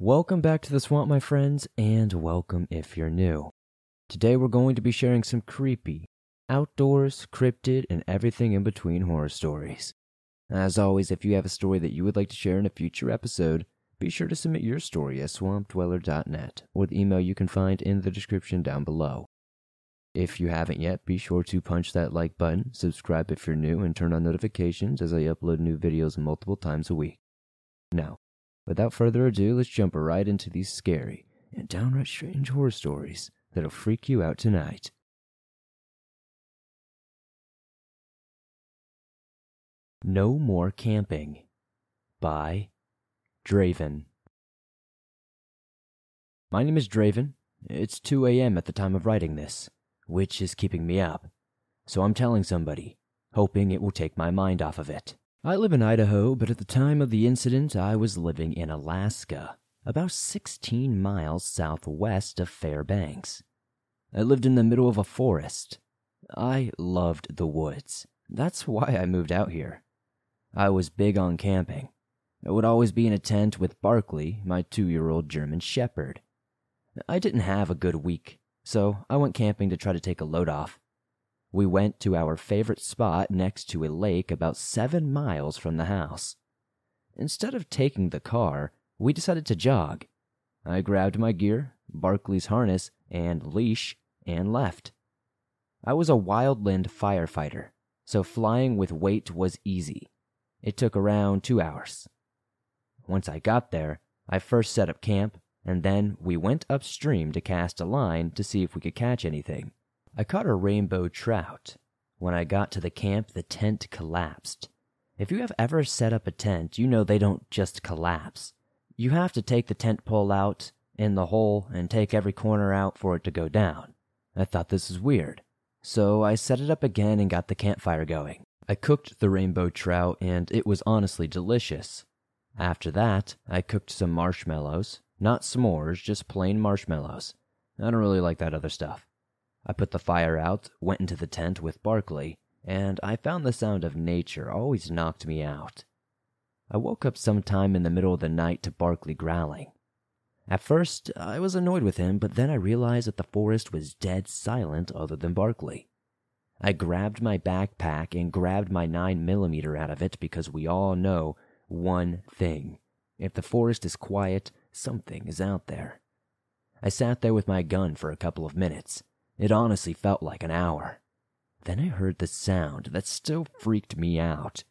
Welcome back to the swamp, my friends, and welcome if you're new. Today we're going to be sharing some creepy, outdoors, cryptid, and everything in between horror stories. As always, if you have a story that you would like to share in a future episode, be sure to submit your story at swampdweller.net or the email you can find in the description down below. If you haven't yet, be sure to punch that like button, subscribe if you're new, and turn on notifications as I upload new videos multiple times a week. Now, without further ado, let's jump right into these scary and downright strange horror stories that'll freak you out tonight. No More Camping by Draven. My name is Draven. It's 2 a.m. at the time of writing this, which is keeping me up. So I'm telling somebody, hoping it will take my mind off of it. I live in Idaho, but at the time of the incident, I was living in Alaska, about 16 miles southwest of Fairbanks. I lived in the middle of a forest. I loved the woods. That's why I moved out here. I was big on camping. I would always be in a tent with Barkley, my two year old German Shepherd. I didn't have a good week, so I went camping to try to take a load off. We went to our favorite spot next to a lake about seven miles from the house. Instead of taking the car, we decided to jog. I grabbed my gear, Barkley's harness, and leash, and left. I was a wildland firefighter, so flying with weight was easy. It took around two hours. Once I got there, I first set up camp, and then we went upstream to cast a line to see if we could catch anything. I caught a rainbow trout. When I got to the camp, the tent collapsed. If you have ever set up a tent, you know they don't just collapse. You have to take the tent pole out in the hole and take every corner out for it to go down. I thought this was weird. So I set it up again and got the campfire going. I cooked the rainbow trout and it was honestly delicious. After that, I cooked some marshmallows. Not s'mores, just plain marshmallows. I don't really like that other stuff. I put the fire out, went into the tent with Barkley, and I found the sound of nature always knocked me out. I woke up sometime in the middle of the night to Barkley growling. At first, I was annoyed with him, but then I realized that the forest was dead silent other than Barkley. I grabbed my backpack and grabbed my 9mm out of it because we all know one thing. If the forest is quiet, something is out there. I sat there with my gun for a couple of minutes. It honestly felt like an hour. Then I heard the sound that still freaked me out.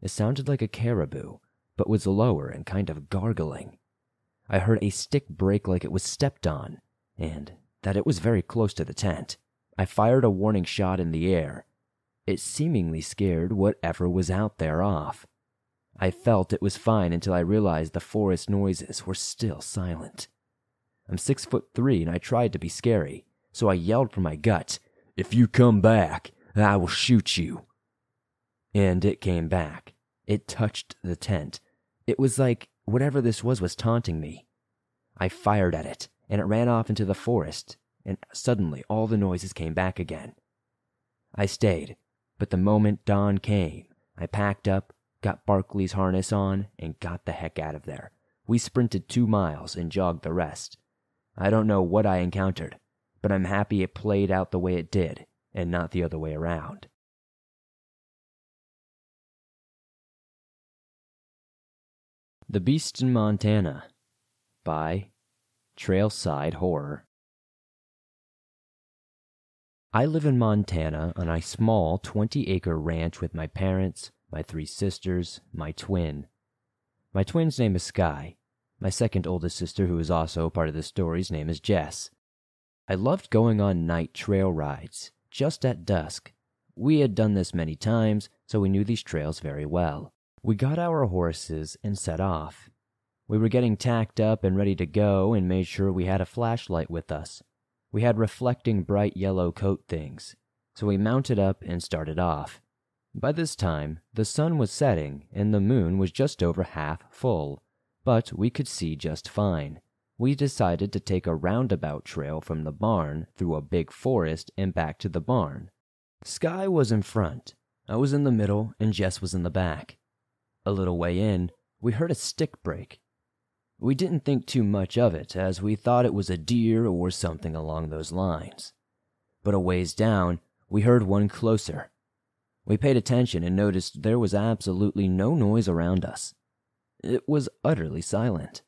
It sounded like a caribou, but was lower and kind of gargling. I heard a stick break like it was stepped on, and that it was very close to the tent. I fired a warning shot in the air. It seemingly scared whatever was out there off. I felt it was fine until I realized the forest noises were still silent. I'm six foot three and I tried to be scary, so I yelled from my gut, If you come back, I will shoot you. And it came back. It touched the tent. It was like whatever this was was taunting me. I fired at it, and it ran off into the forest, and suddenly all the noises came back again. I stayed, but the moment dawn came, I packed up, got Barkley's harness on, and got the heck out of there. We sprinted two miles and jogged the rest. I don't know what I encountered, but I'm happy it played out the way it did and not the other way around. The Beast in Montana by Trailside Horror. I live in Montana on a small 20 acre ranch with my parents, my three sisters, my twin. My twin's name is Sky. My second oldest sister, who is also part of the story's name is Jess. I loved going on night trail rides, just at dusk. We had done this many times, so we knew these trails very well. We got our horses and set off. We were getting tacked up and ready to go and made sure we had a flashlight with us. We had reflecting bright yellow coat things, so we mounted up and started off. By this time, the sun was setting and the moon was just over half full, but we could see just fine. We decided to take a roundabout trail from the barn through a big forest and back to the barn. Sky was in front, I was in the middle, and Jess was in the back. A little way in, we heard a stick break. We didn't think too much of it, as we thought it was a deer or something along those lines. But a ways down, we heard one closer. We paid attention and noticed there was absolutely no noise around us. It was utterly silent.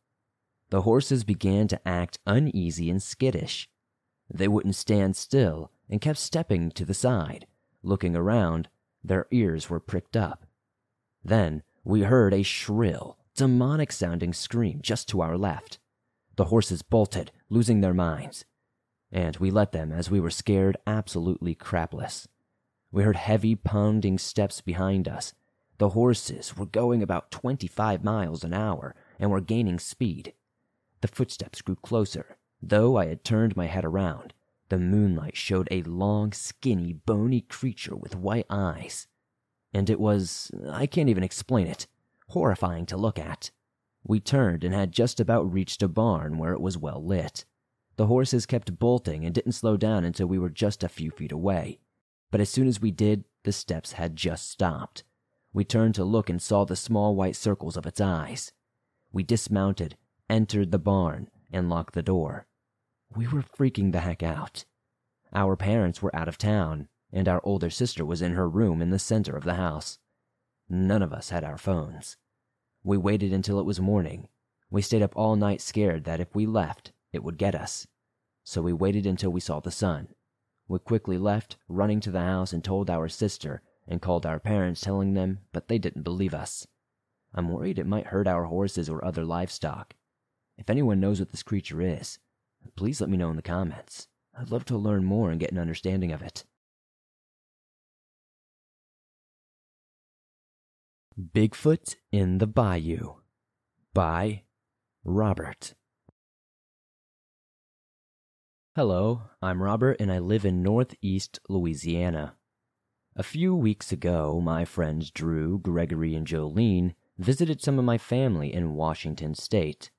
The horses began to act uneasy and skittish. They wouldn't stand still and kept stepping to the side, looking around. Their ears were pricked up. Then we heard a shrill, demonic sounding scream just to our left. The horses bolted, losing their minds. And we let them as we were scared absolutely crapless. We heard heavy pounding steps behind us. The horses were going about 25 miles an hour and were gaining speed. The footsteps grew closer. Though I had turned my head around, the moonlight showed a long, skinny, bony creature with white eyes. And it was, I can't even explain it horrifying to look at. We turned and had just about reached a barn where it was well lit. The horses kept bolting and didn't slow down until we were just a few feet away. But as soon as we did, the steps had just stopped. We turned to look and saw the small white circles of its eyes. We dismounted, entered the barn, and locked the door. We were freaking the heck out. Our parents were out of town, and our older sister was in her room in the center of the house. None of us had our phones. We waited until it was morning. We stayed up all night scared that if we left, it would get us. So we waited until we saw the sun. We quickly left, running to the house and told our sister and called our parents telling them, but they didn't believe us. I'm worried it might hurt our horses or other livestock. If anyone knows what this creature is, please let me know in the comments. I'd love to learn more and get an understanding of it. Bigfoot in the Bayou by Robert. Hello, I'm Robert and I live in Northeast Louisiana. A few weeks ago, my friends Drew, Gregory, and Jolene visited some of my family in Washington State.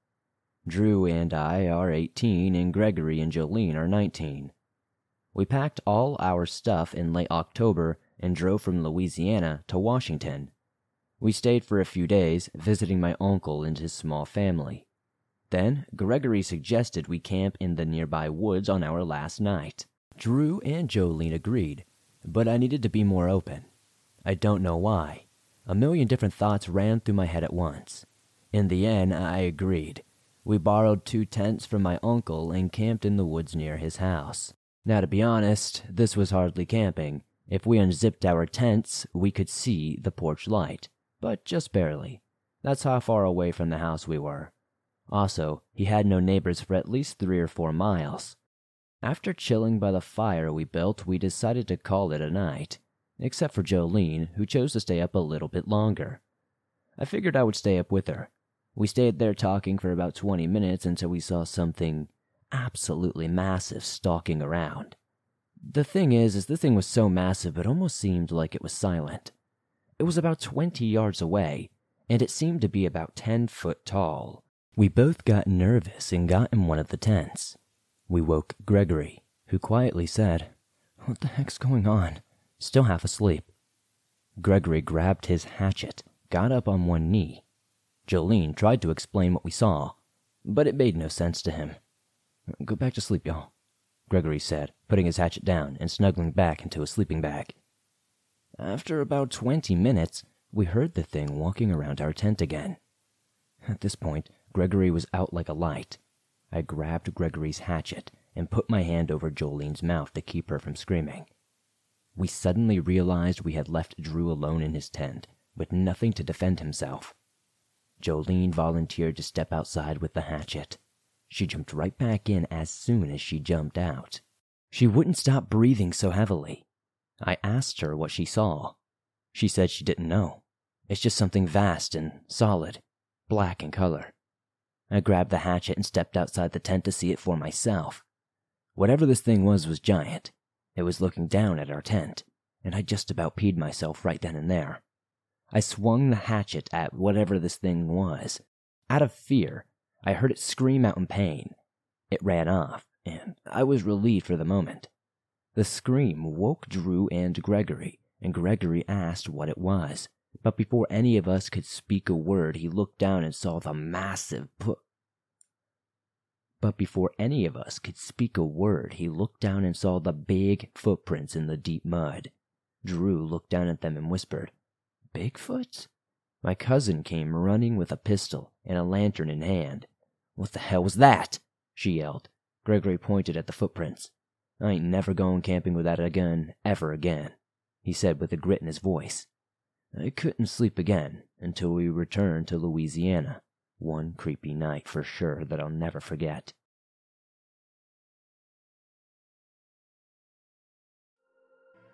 Drew and I are 18, and Gregory and Jolene are 19. We packed all our stuff in late October and drove from Louisiana to Washington. We stayed for a few days, visiting my uncle and his small family. Then, Gregory suggested we camp in the nearby woods on our last night. Drew and Jolene agreed, but I needed to be more open. I don't know why. A million different thoughts ran through my head at once. In the end, I agreed. We borrowed two tents from my uncle and camped in the woods near his house. Now, to be honest, this was hardly camping. If we unzipped our tents, we could see the porch light but just barely. That's how far away from the house we were. Also, he had no neighbors for at least three or four miles. After chilling by the fire we built, we decided to call it a night, except for Jolene, who chose to stay up a little bit longer. I figured I would stay up with her. We stayed there talking for about 20 minutes until we saw something absolutely massive stalking around. The thing is, is this thing was so massive it almost seemed like it was silent. It was about 20 yards away, and it seemed to be about 10 foot tall. We both got nervous and got in one of the tents. We woke Gregory, who quietly said, What the heck's going on? Still half asleep. Gregory grabbed his hatchet, got up on one knee. Jolene tried to explain what we saw, but it made no sense to him. Go back to sleep, y'all, Gregory said, putting his hatchet down and snuggling back into a sleeping bag. After about 20 minutes, we heard the thing walking around our tent again. At this point, Gregory was out like a light. I grabbed Gregory's hatchet and put my hand over Jolene's mouth to keep her from screaming. We suddenly realized we had left Drew alone in his tent, with nothing to defend himself. Jolene volunteered to step outside with the hatchet. She jumped right back in as soon as she jumped out. She wouldn't stop breathing so heavily. I asked her what she saw. She said she didn't know. It's just something vast and solid, black in color. I grabbed the hatchet and stepped outside the tent to see it for myself. Whatever this thing was was giant. It was looking down at our tent, and I just about peed myself right then and there. I swung the hatchet at whatever this thing was. Out of fear, I heard it scream out in pain. It ran off, and I was relieved for the moment. The scream woke Drew and Gregory, and Gregory asked what it was. But before any of us could speak a word, he looked down and saw the massive pu- But before any of us could speak a word, he looked down and saw the big footprints in the deep mud. Drew looked down at them and whispered, Bigfoot? My cousin came running with a pistol and a lantern in hand. What the hell was that? she yelled. Gregory pointed at the footprints. I ain't never going camping without a gun ever again, he said with a grit in his voice. I couldn't sleep again until we returned to Louisiana. One creepy night for sure that I'll never forget.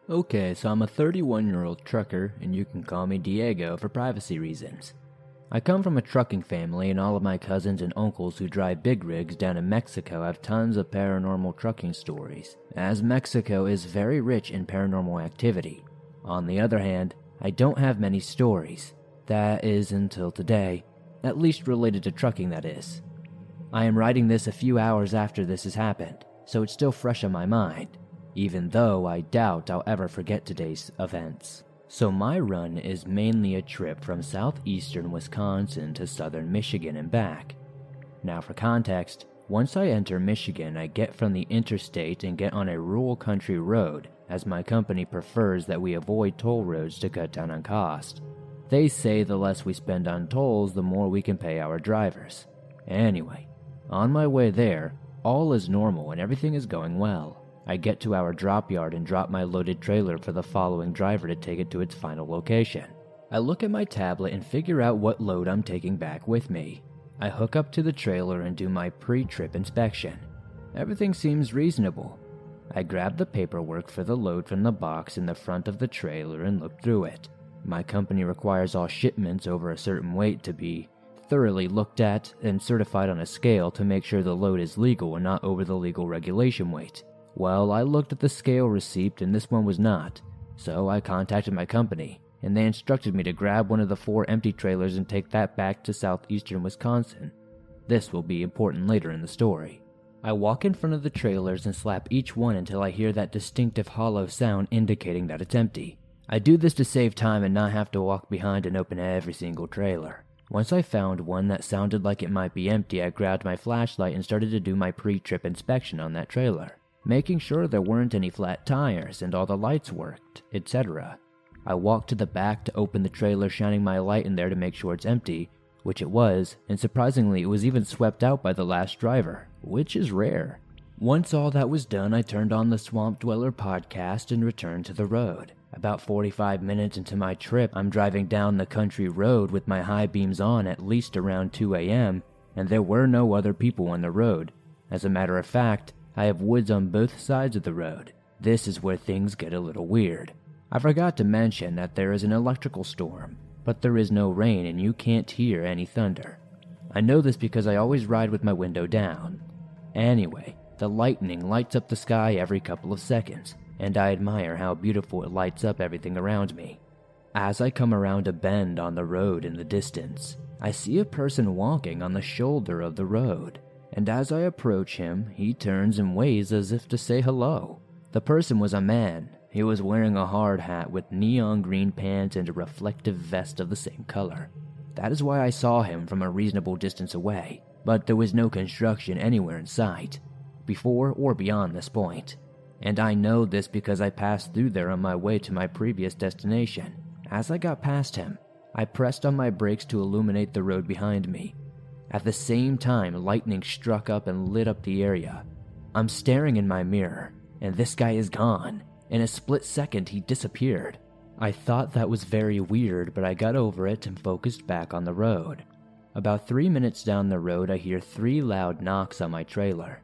Okay, so I'm a 31 year old trucker, and you can call me Diego for privacy reasons. I come from a trucking family, and all of my cousins and uncles who drive big rigs down in Mexico have tons of paranormal trucking stories, as Mexico is very rich in paranormal activity. On the other hand, I don't have many stories. That is until today, at least related to trucking, that is. I am writing this a few hours after this has happened, so it's still fresh in my mind even though I doubt I'll ever forget today's events. So, my run is mainly a trip from southeastern Wisconsin to southern Michigan and back. Now, for context, once I enter Michigan, I get from the interstate and get on a rural country road, as my company prefers that we avoid toll roads to cut down on cost. They say the less we spend on tolls, the more we can pay our drivers. Anyway, on my way there, all is normal and everything is going well. I get to our drop yard and drop my loaded trailer for the following driver to take it to its final location. I look at my tablet and figure out what load I'm taking back with me. I hook up to the trailer and do my pre trip inspection. Everything seems reasonable. I grab the paperwork for the load from the box in the front of the trailer and look through it. My company requires all shipments over a certain weight to be thoroughly looked at and certified on a scale to make sure the load is legal and not over the legal regulation weight. Well, I looked at the scale receipt and this one was not, so I contacted my company, and they instructed me to grab one of the four empty trailers and take that back to southeastern Wisconsin. This will be important later in the story. I walk in front of the trailers and slap each one until I hear that distinctive hollow sound indicating that it's empty. I do this to save time and not have to walk behind and open every single trailer. Once I found one that sounded like it might be empty, I grabbed my flashlight and started to do my pre trip inspection on that trailer making sure there weren't any flat tires and all the lights worked, etc. I walked to the back to open the trailer, shining my light in there to make sure it's empty, which it was, and surprisingly, it was even swept out by the last driver, which is rare. Once all that was done, I turned on the Swamp Dweller podcast and returned to the road. About 45 minutes into my trip, I'm driving down the country road with my high beams on at least around 2 a.m., and there were no other people on the road. As a matter of fact, I have woods on both sides of the road. This is where things get a little weird. I forgot to mention that there is an electrical storm, but there is no rain and you can't hear any thunder. I know this because I always ride with my window down. Anyway, the lightning lights up the sky every couple of seconds, and I admire how beautiful it lights up everything around me. As I come around a bend on the road in the distance, I see a person walking on the shoulder of the road and as I approach him, he turns and waves as if to say hello. The person was a man. He was wearing a hard hat with neon green pants and a reflective vest of the same color. That is why I saw him from a reasonable distance away, but there was no construction anywhere in sight, before or beyond this point. And I know this because I passed through there on my way to my previous destination. As I got past him, I pressed on my brakes to illuminate the road behind me at the same time, lightning struck up and lit up the area. I'm staring in my mirror, and this guy is gone. In a split second, he disappeared. I thought that was very weird, but I got over it and focused back on the road. About three minutes down the road, I hear three loud knocks on my trailer.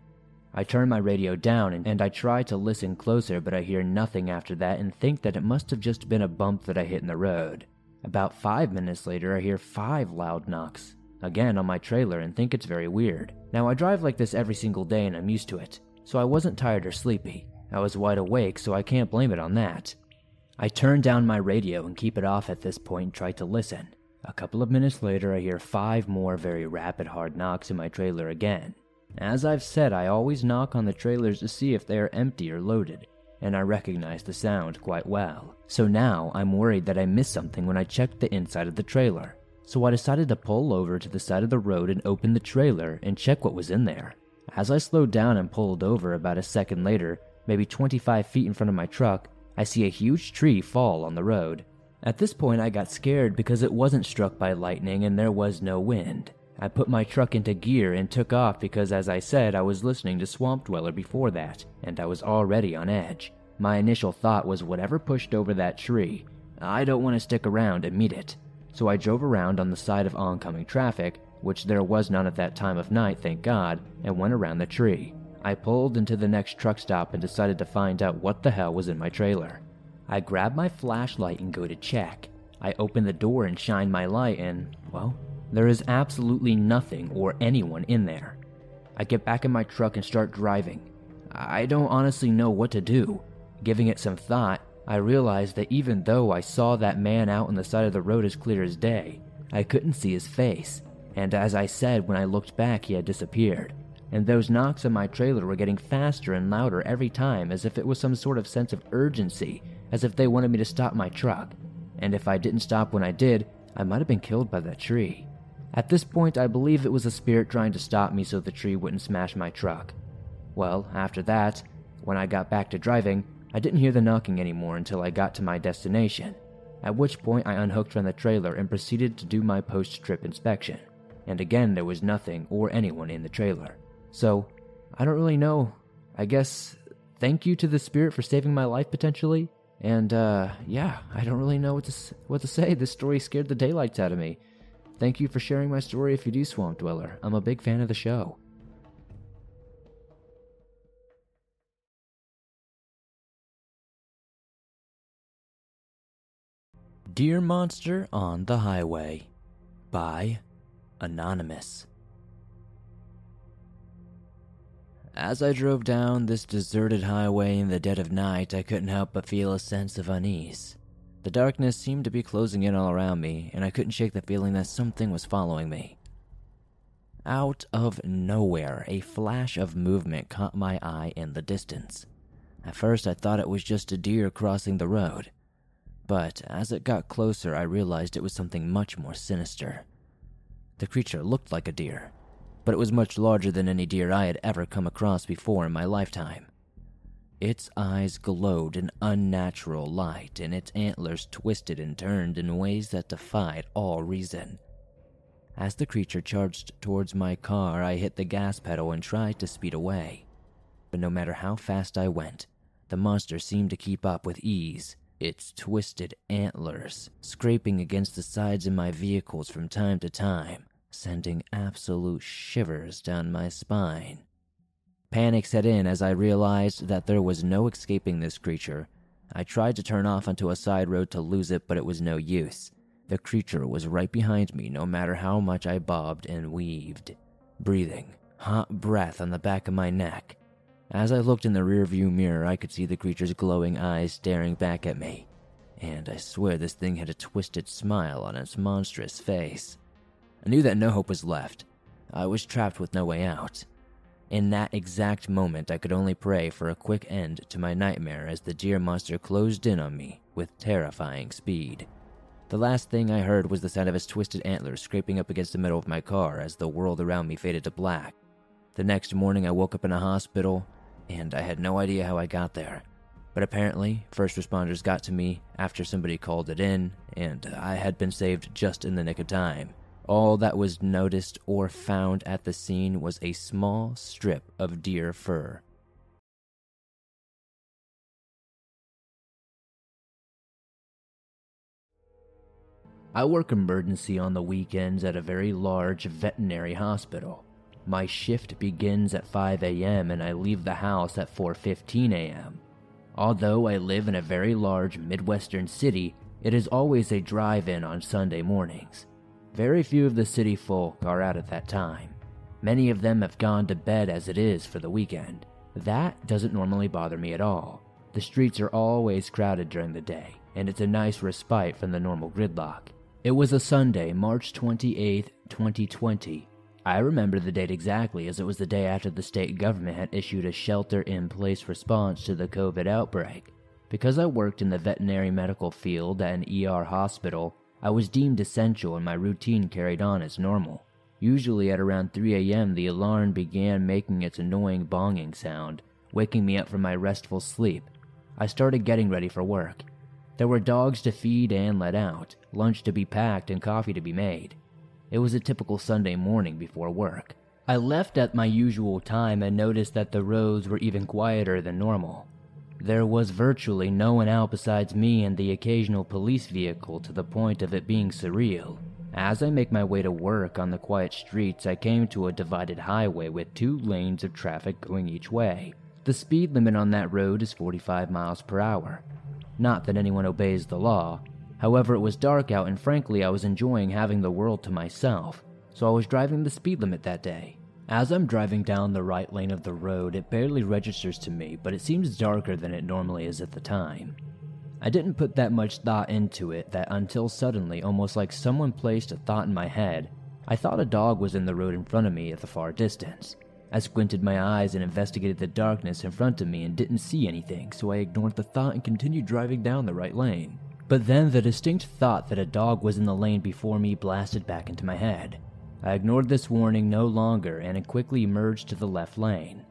I turn my radio down and I try to listen closer, but I hear nothing after that and think that it must have just been a bump that I hit in the road. About five minutes later, I hear five loud knocks again on my trailer and think it's very weird. Now, I drive like this every single day and I'm used to it, so I wasn't tired or sleepy. I was wide awake, so I can't blame it on that. I turn down my radio and keep it off at this point and try to listen. A couple of minutes later, I hear five more very rapid hard knocks in my trailer again. As I've said, I always knock on the trailers to see if they are empty or loaded, and I recognize the sound quite well. So now I'm worried that I missed something when I checked the inside of the trailer so I decided to pull over to the side of the road and open the trailer and check what was in there. As I slowed down and pulled over about a second later, maybe 25 feet in front of my truck, I see a huge tree fall on the road. At this point, I got scared because it wasn't struck by lightning and there was no wind. I put my truck into gear and took off because, as I said, I was listening to Swamp Dweller before that, and I was already on edge. My initial thought was whatever pushed over that tree, I don't want to stick around and meet it. So I drove around on the side of oncoming traffic, which there was none at that time of night, thank God, and went around the tree. I pulled into the next truck stop and decided to find out what the hell was in my trailer. I grabbed my flashlight and go to check. I open the door and shine my light, and, well, there is absolutely nothing or anyone in there. I get back in my truck and start driving. I don't honestly know what to do. Giving it some thought, I realized that even though I saw that man out on the side of the road as clear as day, I couldn't see his face. And as I said, when I looked back, he had disappeared. And those knocks on my trailer were getting faster and louder every time, as if it was some sort of sense of urgency, as if they wanted me to stop my truck. And if I didn't stop when I did, I might have been killed by that tree. At this point, I believe it was a spirit trying to stop me so the tree wouldn't smash my truck. Well, after that, when I got back to driving, I didn't hear the knocking anymore until I got to my destination, at which point I unhooked from the trailer and proceeded to do my post trip inspection. And again, there was nothing or anyone in the trailer. So, I don't really know. I guess thank you to the spirit for saving my life potentially. And uh, yeah, I don't really know what to what to say. This story scared the daylights out of me. Thank you for sharing my story if you do, Swamp Dweller. I'm a big fan of the show. Deer Monster on the Highway by Anonymous. As I drove down this deserted highway in the dead of night, I couldn't help but feel a sense of unease. The darkness seemed to be closing in all around me, and I couldn't shake the feeling that something was following me. Out of nowhere, a flash of movement caught my eye in the distance. At first, I thought it was just a deer crossing the road, but as it got closer, I realized it was something much more sinister. The creature looked like a deer, but it was much larger than any deer I had ever come across before in my lifetime. Its eyes glowed an unnatural light, and its antlers twisted and turned in ways that defied all reason. As the creature charged towards my car, I hit the gas pedal and tried to speed away. But no matter how fast I went, the monster seemed to keep up with ease, its twisted antlers scraping against the sides of my vehicles from time to time, sending absolute shivers down my spine. Panic set in as I realized that there was no escaping this creature. I tried to turn off onto a side road to lose it, but it was no use. The creature was right behind me no matter how much I bobbed and weaved. Breathing, hot breath on the back of my neck. As I looked in the rearview mirror, I could see the creature's glowing eyes staring back at me. And I swear this thing had a twisted smile on its monstrous face. I knew that no hope was left. I was trapped with no way out. In that exact moment, I could only pray for a quick end to my nightmare as the deer monster closed in on me with terrifying speed. The last thing I heard was the sound of its twisted antlers scraping up against the metal of my car as the world around me faded to black. The next morning, I woke up in a hospital, and I had no idea how I got there. But apparently, first responders got to me after somebody called it in, and uh, I had been saved just in the nick of time. All that was noticed or found at the scene was a small strip of deer fur. I work emergency on the weekends at a very large veterinary hospital. My shift begins at 5 a.m. and I leave the house at 4:15 a.m. Although I live in a very large Midwestern city, it is always a drive-in on Sunday mornings. Very few of the city folk are out at that time. Many of them have gone to bed as it is for the weekend. That doesn't normally bother me at all. The streets are always crowded during the day, and it's a nice respite from the normal gridlock. It was a Sunday, March 28, 2020. I remember the date exactly as it was the day after the state government had issued a shelter in place response to the COVID outbreak. Because I worked in the veterinary medical field at an ER hospital, I was deemed essential and my routine carried on as normal. Usually at around 3 a.m., the alarm began making its annoying bonging sound, waking me up from my restful sleep. I started getting ready for work. There were dogs to feed and let out, lunch to be packed, and coffee to be made. It was a typical Sunday morning before work. I left at my usual time and noticed that the roads were even quieter than normal. There was virtually no one out besides me and the occasional police vehicle to the point of it being surreal. As I make my way to work on the quiet streets, I came to a divided highway with two lanes of traffic going each way. The speed limit on that road is 45 miles per hour. Not that anyone obeys the law. However, it was dark out and frankly I was enjoying having the world to myself, so I was driving the speed limit that day. As I'm driving down the right lane of the road, it barely registers to me, but it seems darker than it normally is at the time. I didn't put that much thought into it that until suddenly, almost like someone placed a thought in my head, I thought a dog was in the road in front of me at the far distance. I squinted my eyes and investigated the darkness in front of me and didn't see anything, so I ignored the thought and continued driving down the right lane. But then the distinct thought that a dog was in the lane before me blasted back into my head. I ignored this warning no longer and it quickly merged to the left lane.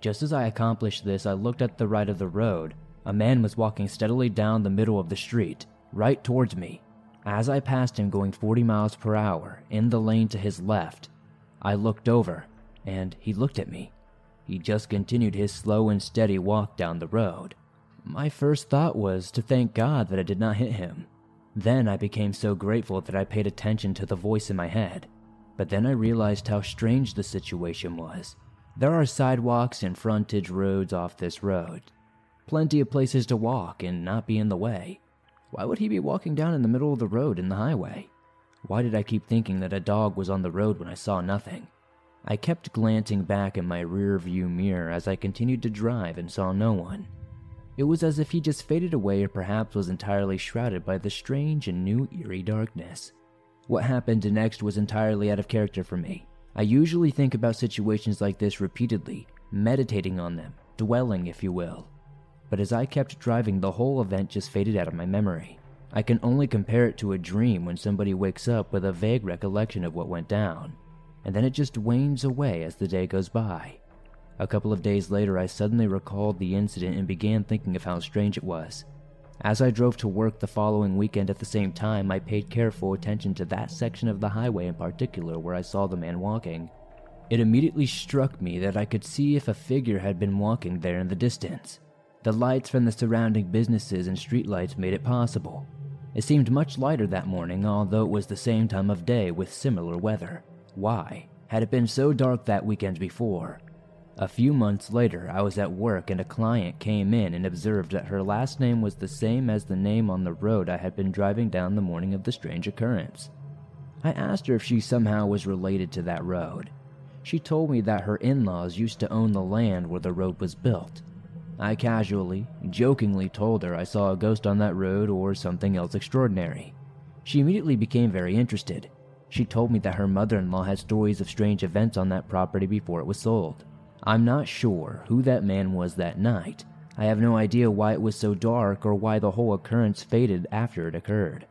Just as I accomplished this, I looked at the right of the road. A man was walking steadily down the middle of the street, right towards me. As I passed him going 40 miles per hour in the lane to his left, I looked over, and he looked at me. He just continued his slow and steady walk down the road. My first thought was to thank God that I did not hit him. Then I became so grateful that I paid attention to the voice in my head. But then I realized how strange the situation was. There are sidewalks and frontage roads off this road. Plenty of places to walk and not be in the way. Why would he be walking down in the middle of the road in the highway? Why did I keep thinking that a dog was on the road when I saw nothing? I kept glancing back in my rear view mirror as I continued to drive and saw no one. It was as if he just faded away or perhaps was entirely shrouded by the strange and new eerie darkness. What happened next was entirely out of character for me. I usually think about situations like this repeatedly, meditating on them, dwelling, if you will. But as I kept driving, the whole event just faded out of my memory. I can only compare it to a dream when somebody wakes up with a vague recollection of what went down, and then it just wanes away as the day goes by. A couple of days later, I suddenly recalled the incident and began thinking of how strange it was. As I drove to work the following weekend at the same time, I paid careful attention to that section of the highway in particular where I saw the man walking. It immediately struck me that I could see if a figure had been walking there in the distance. The lights from the surrounding businesses and streetlights made it possible. It seemed much lighter that morning, although it was the same time of day with similar weather. Why had it been so dark that weekend before? A few months later, I was at work and a client came in and observed that her last name was the same as the name on the road I had been driving down the morning of the strange occurrence. I asked her if she somehow was related to that road. She told me that her in laws used to own the land where the road was built. I casually, jokingly told her I saw a ghost on that road or something else extraordinary. She immediately became very interested. She told me that her mother in law had stories of strange events on that property before it was sold. I'm not sure who that man was that night. I have no idea why it was so dark or why the whole occurrence faded after it occurred.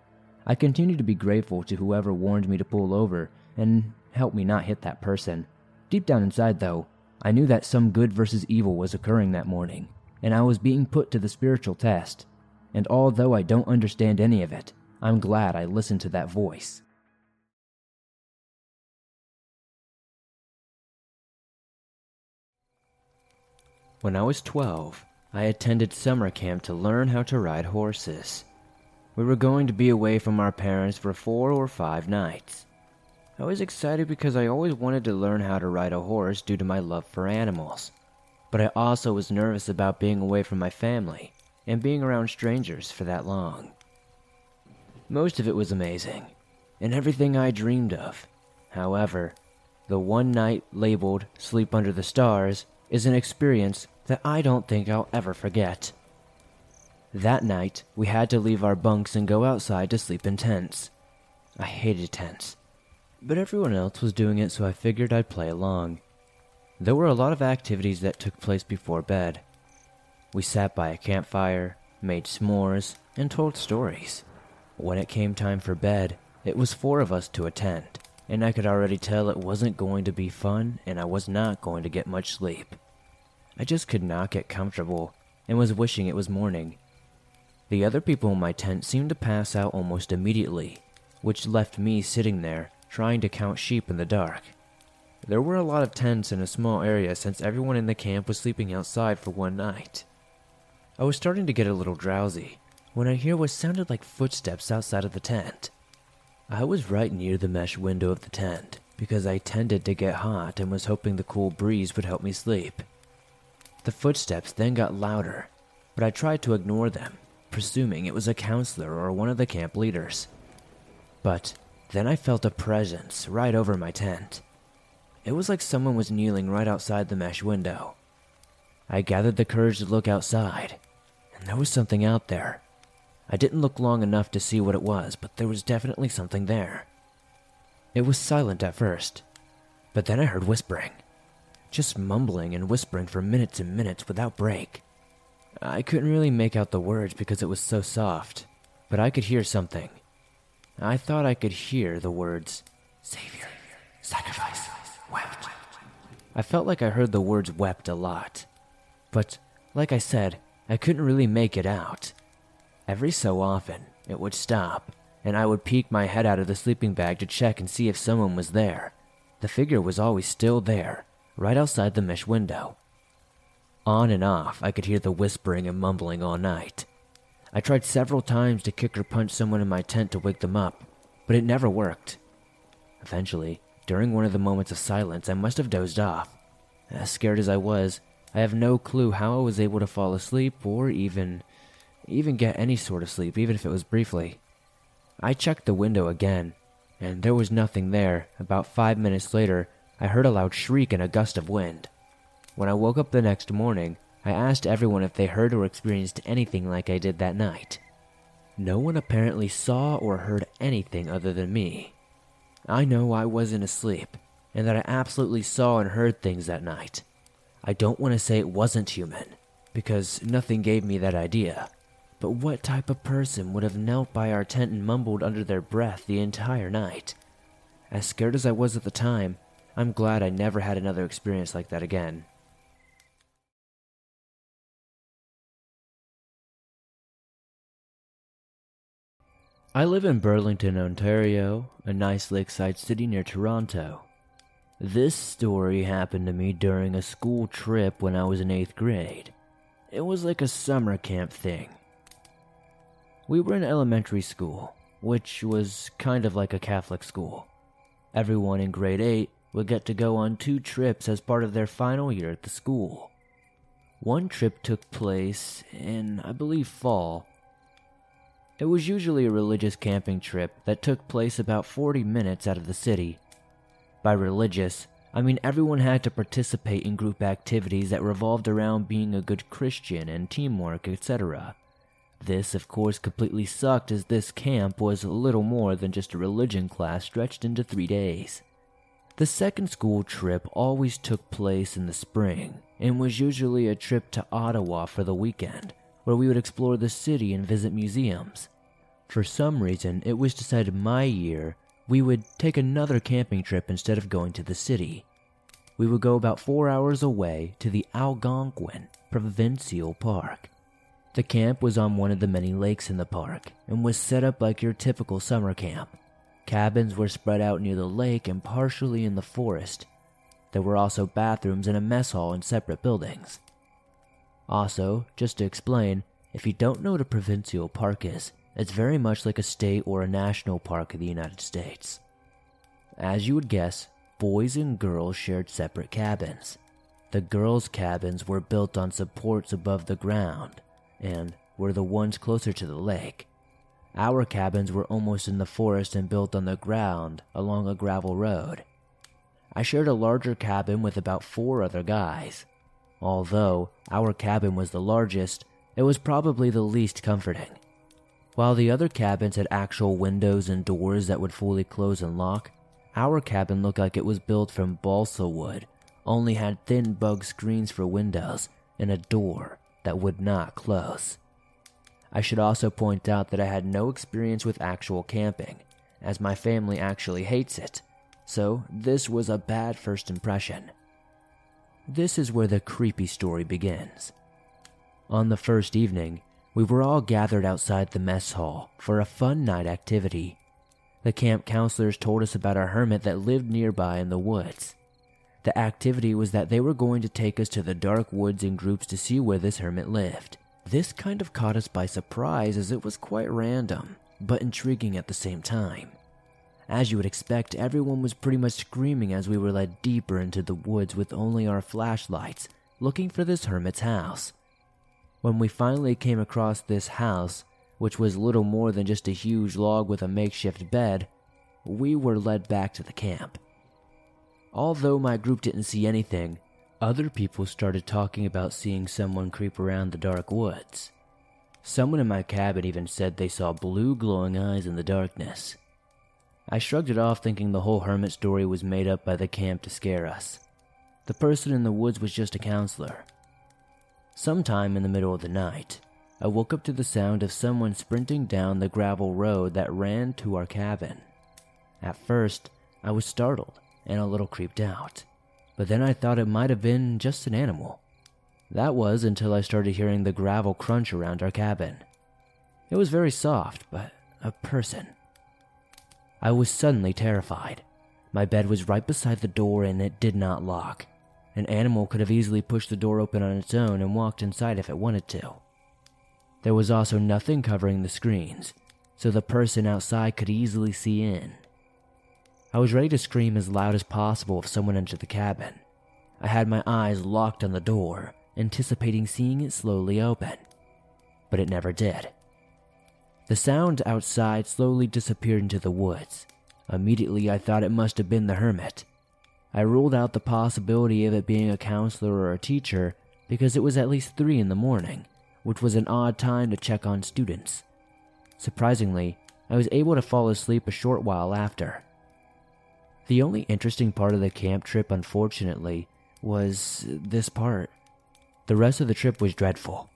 I continue to be grateful to whoever warned me to pull over and help me not hit that person. Deep down inside, though, I knew that some good versus evil was occurring that morning, and I was being put to the spiritual test. And although I don't understand any of it, I'm glad I listened to that voice. When I was 12, I attended summer camp to learn how to ride horses. We were going to be away from our parents for four or five nights. I was excited because I always wanted to learn how to ride a horse due to my love for animals. But I also was nervous about being away from my family and being around strangers for that long. Most of it was amazing, and everything I dreamed of. However, the one night labeled Sleep Under the Stars is an experience that I don't think I'll ever forget. That night, we had to leave our bunks and go outside to sleep in tents. I hated tents, but everyone else was doing it, so I figured I'd play along. There were a lot of activities that took place before bed. We sat by a campfire, made s'mores, and told stories. When it came time for bed, it was four of us to attend, and I could already tell it wasn't going to be fun and I was not going to get much sleep. I just could not get comfortable and was wishing it was morning. The other people in my tent seemed to pass out almost immediately, which left me sitting there trying to count sheep in the dark. There were a lot of tents in a small area since everyone in the camp was sleeping outside for one night. I was starting to get a little drowsy when I hear what sounded like footsteps outside of the tent. I was right near the mesh window of the tent because I tended to get hot and was hoping the cool breeze would help me sleep. The footsteps then got louder, but I tried to ignore them, presuming it was a counselor or one of the camp leaders. But then I felt a presence right over my tent. It was like someone was kneeling right outside the mesh window. I gathered the courage to look outside, and there was something out there. I didn't look long enough to see what it was, but there was definitely something there. It was silent at first, but then I heard whispering. Just mumbling and whispering for minutes and minutes without break. I couldn't really make out the words because it was so soft, but I could hear something. I thought I could hear the words, Savior, sacrifice, wept. I felt like I heard the words wept a lot. But, like I said, I couldn't really make it out. Every so often, it would stop, and I would peek my head out of the sleeping bag to check and see if someone was there. The figure was always still there, right outside the mesh window. On and off, I could hear the whispering and mumbling all night. I tried several times to kick or punch someone in my tent to wake them up, but it never worked. Eventually, during one of the moments of silence, I must have dozed off. As scared as I was, I have no clue how I was able to fall asleep or even even get any sort of sleep, even if it was briefly. I checked the window again, and there was nothing there. About five minutes later, I heard a loud shriek and a gust of wind. When I woke up the next morning, I asked everyone if they heard or experienced anything like I did that night. No one apparently saw or heard anything other than me. I know I wasn't asleep, and that I absolutely saw and heard things that night. I don't want to say it wasn't human, because nothing gave me that idea. But what type of person would have knelt by our tent and mumbled under their breath the entire night? As scared as I was at the time, I'm glad I never had another experience like that again. I live in Burlington, Ontario, a nice lakeside city near Toronto. This story happened to me during a school trip when I was in 8th grade. It was like a summer camp thing. We were in elementary school, which was kind of like a Catholic school. Everyone in grade 8 would get to go on two trips as part of their final year at the school. One trip took place in, I believe, fall, it was usually a religious camping trip that took place about 40 minutes out of the city. By religious, I mean everyone had to participate in group activities that revolved around being a good Christian and teamwork, etc. This, of course, completely sucked as this camp was little more than just a religion class stretched into three days. The second school trip always took place in the spring and was usually a trip to Ottawa for the weekend, where we would explore the city and visit museums. For some reason, it was decided my year we would take another camping trip instead of going to the city. We would go about four hours away to the Algonquin Provincial Park. The camp was on one of the many lakes in the park and was set up like your typical summer camp. Cabins were spread out near the lake and partially in the forest. There were also bathrooms and a mess hall in separate buildings. Also, just to explain, if you don't know what a provincial park is, it's very much like a state or a national park in the United States. As you would guess, boys and girls shared separate cabins. The girls' cabins were built on supports above the ground and were the ones closer to the lake. Our cabins were almost in the forest and built on the ground along a gravel road. I shared a larger cabin with about four other guys. Although our cabin was the largest, it was probably the least comforting. While the other cabins had actual windows and doors that would fully close and lock, our cabin looked like it was built from balsa wood, only had thin bug screens for windows and a door that would not close. I should also point out that I had no experience with actual camping, as my family actually hates it, so this was a bad first impression. This is where the creepy story begins. On the first evening, we were all gathered outside the mess hall for a fun night activity. The camp counselors told us about a hermit that lived nearby in the woods. The activity was that they were going to take us to the dark woods in groups to see where this hermit lived. This kind of caught us by surprise as it was quite random, but intriguing at the same time. As you would expect, everyone was pretty much screaming as we were led deeper into the woods with only our flashlights, looking for this hermit's house. When we finally came across this house, which was little more than just a huge log with a makeshift bed, we were led back to the camp. Although my group didn't see anything, other people started talking about seeing someone creep around the dark woods. Someone in my cabin even said they saw blue glowing eyes in the darkness. I shrugged it off, thinking the whole hermit story was made up by the camp to scare us. The person in the woods was just a counselor. Sometime in the middle of the night, I woke up to the sound of someone sprinting down the gravel road that ran to our cabin. At first, I was startled and a little creeped out, but then I thought it might have been just an animal. That was until I started hearing the gravel crunch around our cabin. It was very soft, but a person. I was suddenly terrified. My bed was right beside the door and it did not lock. An animal could have easily pushed the door open on its own and walked inside if it wanted to. There was also nothing covering the screens, so the person outside could easily see in. I was ready to scream as loud as possible if someone entered the cabin. I had my eyes locked on the door, anticipating seeing it slowly open. But it never did. The sound outside slowly disappeared into the woods. Immediately, I thought it must have been the hermit. I ruled out the possibility of it being a counselor or a teacher because it was at least 3 in the morning, which was an odd time to check on students. Surprisingly, I was able to fall asleep a short while after. The only interesting part of the camp trip, unfortunately, was this part. The rest of the trip was dreadful.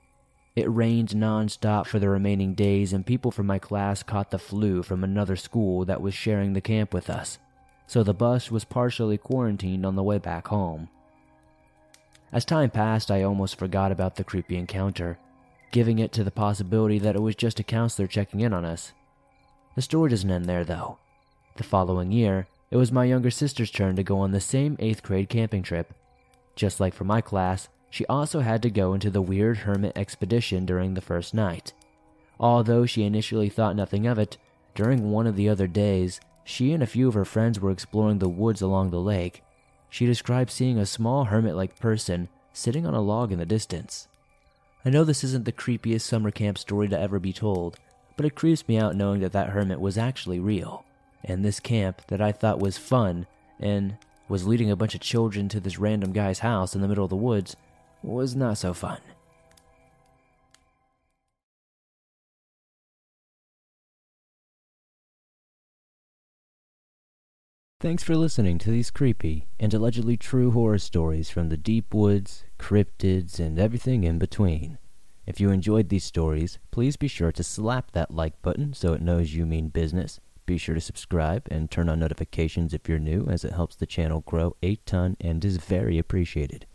It rained non-stop for the remaining days, and people from my class caught the flu from another school that was sharing the camp with us, so the bus was partially quarantined on the way back home. As time passed, I almost forgot about the creepy encounter, giving it to the possibility that it was just a counselor checking in on us. The story doesn't end there, though. The following year, it was my younger sister's turn to go on the same 8th grade camping trip. Just like for my class, she also had to go into the weird hermit expedition during the first night. Although she initially thought nothing of it, during one of the other days, she and a few of her friends were exploring the woods along the lake. She described seeing a small hermit like person sitting on a log in the distance. I know this isn't the creepiest summer camp story to ever be told, but it creeps me out knowing that that hermit was actually real and this camp that I thought was fun and was leading a bunch of children to this random guy's house in the middle of the woods was not so fun. Thanks for listening to these creepy and allegedly true horror stories from the deep woods, cryptids, and everything in between. If you enjoyed these stories, please be sure to slap that like button so it knows you mean business be sure to subscribe and turn on notifications if you're new, as it helps the channel grow a ton and is very appreciated.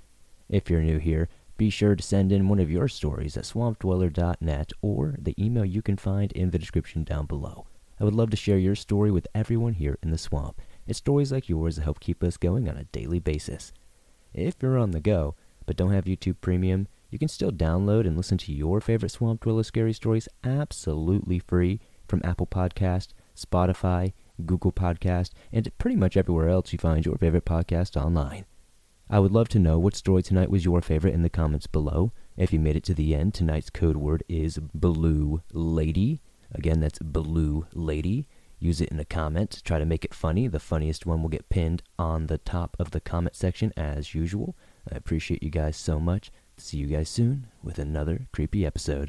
If you're new here, be sure to send in one of your stories at swampdweller.net or the email you can find in the description down below. I would love to share your story with everyone here in the swamp. It's stories like yours that help keep us going on a daily basis. If you're on the go, but don't have YouTube Premium, you can still download and listen to your favorite Swamp Dweller scary stories absolutely free from Apple Podcast, Spotify, Google Podcast, and pretty much everywhere else you find your favorite podcast online. I would love to know what story tonight was your favorite in the comments below. If you made it to the end, tonight's code word is Blue Lady. Again, that's Blue Lady. Use it in a comment. Try to make it funny. The funniest one will get pinned on the top of the comment section as usual. I appreciate you guys so much. See you guys soon with another creepy episode.